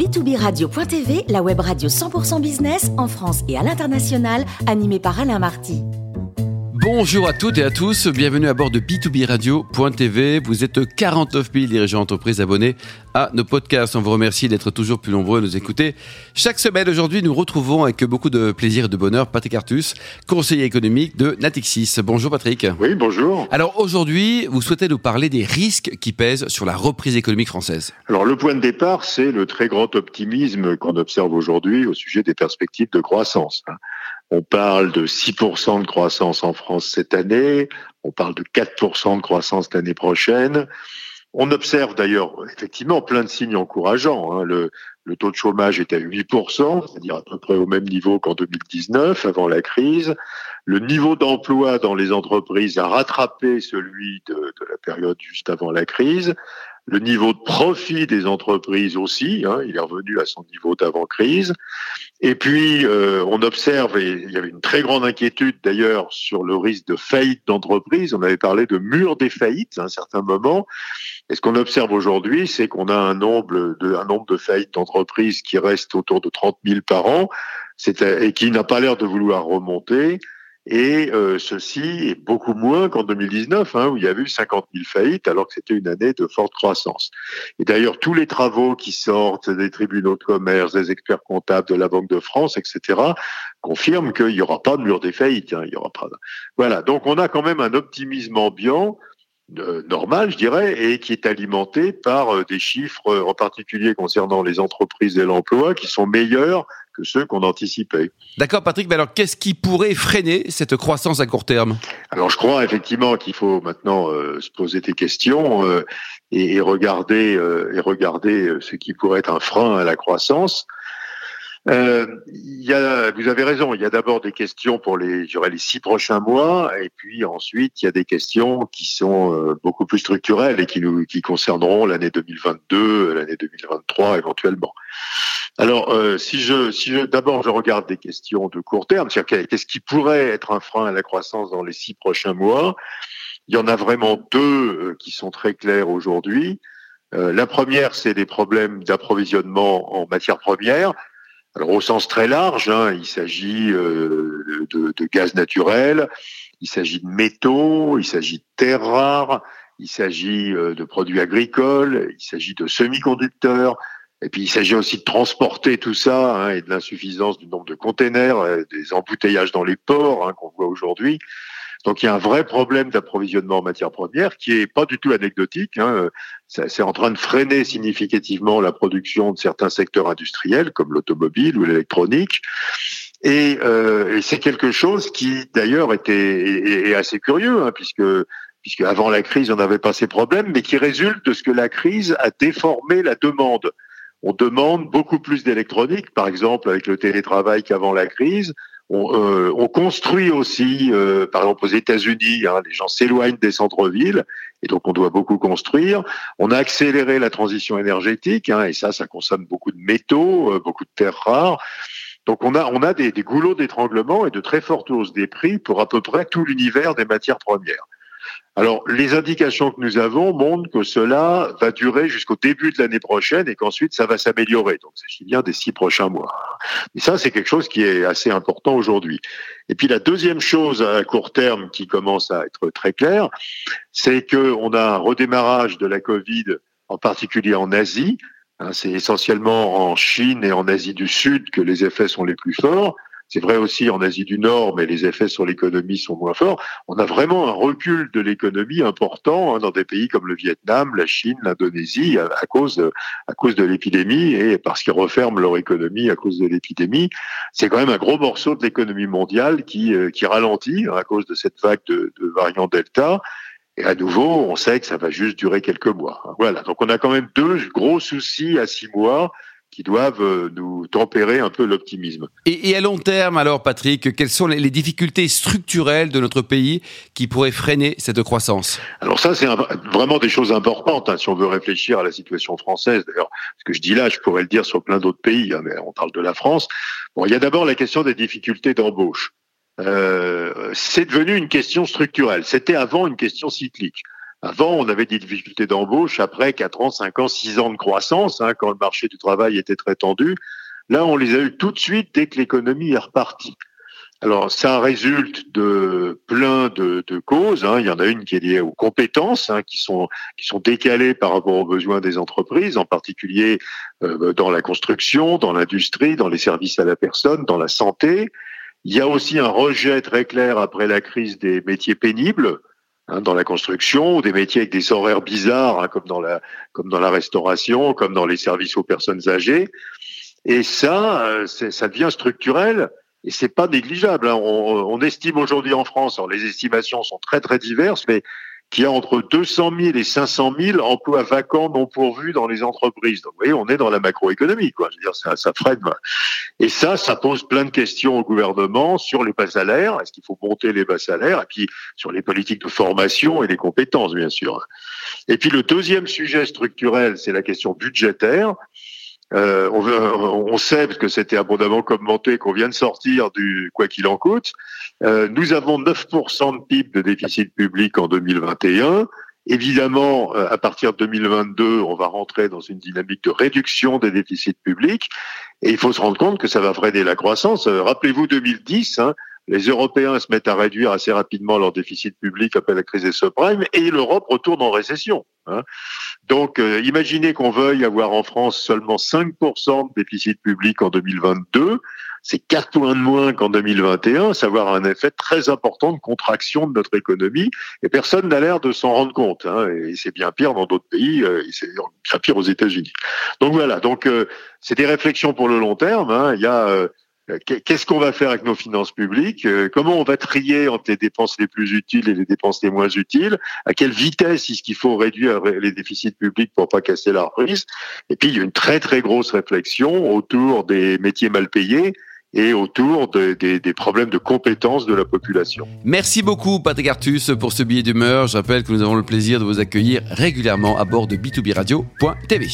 b2b-radio.tv, la web radio 100% business en France et à l'international, animée par Alain Marty. Bonjour à toutes et à tous, bienvenue à bord de B2B Radio.tv. Vous êtes 49 000 dirigeants d'entreprise abonnés à nos podcasts. On vous remercie d'être toujours plus nombreux à nous écouter. Chaque semaine, aujourd'hui, nous retrouvons avec beaucoup de plaisir et de bonheur Patrick Artus, conseiller économique de Natixis. Bonjour Patrick. Oui, bonjour. Alors aujourd'hui, vous souhaitez nous parler des risques qui pèsent sur la reprise économique française. Alors le point de départ, c'est le très grand optimisme qu'on observe aujourd'hui au sujet des perspectives de croissance. On parle de 6% de croissance en France cette année, on parle de 4% de croissance l'année prochaine. On observe d'ailleurs effectivement plein de signes encourageants. Hein. Le, taux de chômage est à 8%, c'est-à-dire à peu près au même niveau qu'en 2019, avant la crise. Le niveau d'emploi dans les entreprises a rattrapé celui de, la période juste avant la crise. Le niveau de profit des entreprises aussi, hein, il est revenu à son niveau d'avant-crise. Et puis, euh, on observe, et il y avait une très grande inquiétude d'ailleurs sur le risque de faillite d'entreprise. On avait parlé de mur des faillites à un certain moment. Et ce qu'on observe aujourd'hui, c'est qu'on a un nombre de, un nombre de faillites d'entreprises qui reste autour de 30 000 par an, et qui n'a pas l'air de vouloir remonter. Et euh, ceci est beaucoup moins qu'en 2019, hein, où il y a eu 50 000 faillites, alors que c'était une année de forte croissance. Et d'ailleurs, tous les travaux qui sortent des tribunaux de commerce, des experts comptables de la Banque de France, etc., confirment qu'il n'y aura pas de mur des faillites. Hein, il y aura pas. Voilà. Donc, on a quand même un optimisme ambiant euh, normal, je dirais, et qui est alimenté par euh, des chiffres, euh, en particulier concernant les entreprises et l'emploi, qui sont meilleurs que ceux qu'on anticipait. D'accord, Patrick. Mais alors, qu'est-ce qui pourrait freiner cette croissance à court terme? Alors, je crois effectivement qu'il faut maintenant se poser des questions et, et, regarder et regarder ce qui pourrait être un frein à la croissance. Euh, y a, vous avez raison, il y a d'abord des questions pour les, les six prochains mois, et puis ensuite il y a des questions qui sont euh, beaucoup plus structurelles et qui nous, qui concerneront l'année 2022, l'année 2023 éventuellement. Alors, euh, si je, si je, d'abord je regarde des questions de court terme, c'est-à-dire qu'est-ce qui pourrait être un frein à la croissance dans les six prochains mois Il y en a vraiment deux qui sont très clairs aujourd'hui. la première, c'est des problèmes d'approvisionnement en matières premières. Alors au sens très large, hein, il s'agit euh, de, de, gaz naturel, il s'agit de métaux, il s'agit de terres rares, il s'agit euh, de produits agricoles, il s'agit de semi-conducteurs, et puis il s'agit aussi de transporter tout ça hein, et de l'insuffisance du nombre de containers, euh, des embouteillages dans les ports hein, qu'on voit aujourd'hui. Donc il y a un vrai problème d'approvisionnement en matières premières qui est pas du tout anecdotique. Hein. C'est en train de freiner significativement la production de certains secteurs industriels comme l'automobile ou l'électronique. Et, euh, c'est quelque chose qui d'ailleurs était est, assez curieux hein, puisque puisque avant la crise on n'avait pas ces problèmes, mais qui résulte de ce que la crise a déformé la demande. On demande beaucoup plus d'électronique, par exemple avec le télétravail qu'avant la crise. Euh, on, construit aussi, euh, par exemple aux États-Unis, hein, les gens s'éloignent des centres-villes et donc on doit beaucoup construire. On a accéléré la transition énergétique hein, et ça, ça consomme beaucoup de métaux, euh, beaucoup de terres rares. Donc on a on a des, des goulots d'étranglement et de très fortes hausses des prix pour à peu près tout l'univers des matières premières. Alors, les indications que nous avons montrent que cela va durer jusqu'au début de l'année prochaine et qu'ensuite ça va s'améliorer. Donc, c'est bien des six prochains mois. Et ça, c'est quelque chose qui est assez important aujourd'hui. Et puis, la deuxième chose à court terme qui commence à être très claire, c'est qu'on a un redémarrage de la Covid, en particulier en Asie. Hein, c'est essentiellement en Chine et en Asie du Sud que les effets sont les plus forts. C'est vrai aussi en Asie du Nord, mais les effets sur l'économie sont moins forts. On a vraiment un recul de l'économie important hein, dans des pays comme le Vietnam, la Chine, l'Indonésie, à, cause de, à cause de l'épidémie et parce qu'ils referment leur économie à cause de l'épidémie. C'est quand même un gros morceau de l'économie mondiale qui, euh, qui ralentit à cause de cette vague de, de variant Delta. Et à nouveau, on sait que ça va juste durer quelques mois. Voilà. Donc on a quand même deux gros soucis à six mois qui doivent euh, nous tempérer un peu l'optimisme. Et, à long terme, alors, Patrick, quelles sont les, difficultés structurelles de notre pays qui pourraient freiner cette croissance? Alors ça, c'est vraiment des choses importantes hein, si on veut réfléchir à la situation française. D'ailleurs, ce que je dis là, je pourrais le dire sur plein d'autres pays, hein, mais on parle de la France. Bon, il y a d'abord la question des difficultés d'embauche. Euh, c'est devenu une question structurelle. C'était avant une question cyclique. Avant, on avait des difficultés d'embauche après 4 ans, 5 ans, 6 ans de croissance, hein, quand le marché du travail était très tendu. Là, on les a eu tout de suite dès que l'économie est repartie. Alors, ça résulte de plein de, de causes. Hein. Il y en a une qui est liée aux compétences, hein, qui sont qui sont décalées par rapport aux besoins des entreprises, en particulier euh, dans la construction, dans l'industrie, dans les services à la personne, dans la santé. Il y a aussi un rejet très clair après la crise des métiers pénibles. Hein, dans la construction, des métiers avec des horaires bizarres, hein, comme dans la comme dans la restauration, comme dans les services aux personnes âgées. Et ça, euh, ça devient structurel et c'est pas négligeable. Hein. On, on, estime aujourd'hui en France, alors les estimations sont très très diverses, mais qu'il y a entre 200 000 et 500 000 emplois vacants non pourvus dans les entreprises. Donc, vous voyez, on est dans la macroéconomie, quoi. Je veux dire, ça, ça freine. Et ça, ça pose plein de questions au gouvernement sur les bas salaires. Est-ce qu'il faut monter les bas salaires? Et puis sur les politiques de formation et les compétences, bien sûr. Et puis le deuxième sujet structurel, c'est la question budgétaire. Euh, on, sait, parce que c'était abondamment commenté, qu'on vient de sortir du quoi qu'il en coûte. Euh, nous avons 9% de PIB de déficit public en 2021. Évidemment, euh, à partir de 2022, on va rentrer dans une dynamique de réduction des déficits publics. Et il faut se rendre compte que ça va freiner la croissance. Rappelez-vous 2010, hein, les Européens se mettent à réduire assez rapidement leur déficit public après la crise des subprimes et l'Europe retourne en récession. Hein. Donc, euh, imaginez qu'on veuille avoir en France seulement 5% de déficit public en 2022, c'est 4 points de moins qu'en 2021, ça avoir un effet très important de contraction de notre économie, et personne n'a l'air de s'en rendre compte. Hein, et c'est bien pire dans d'autres pays, euh, c'est bien pire aux États-Unis. Donc voilà, donc euh, c'est des réflexions pour le long terme. Hein. Il y a euh, qu'est-ce qu'on va faire avec nos finances publiques? Euh, Comment on va trier entre les dépenses les plus utiles et les dépenses les moins utiles? À quelle vitesse est-ce qu'il faut réduire les déficits publics pour pas casser la reprise? Et puis il y a une très très grosse réflexion autour des métiers mal payés et autour des problèmes de compétences de la population. Merci beaucoup Patrick Artus pour ce billet d'humeur. Je rappelle que nous avons le plaisir de vous accueillir régulièrement à bord de b2b radio.tv.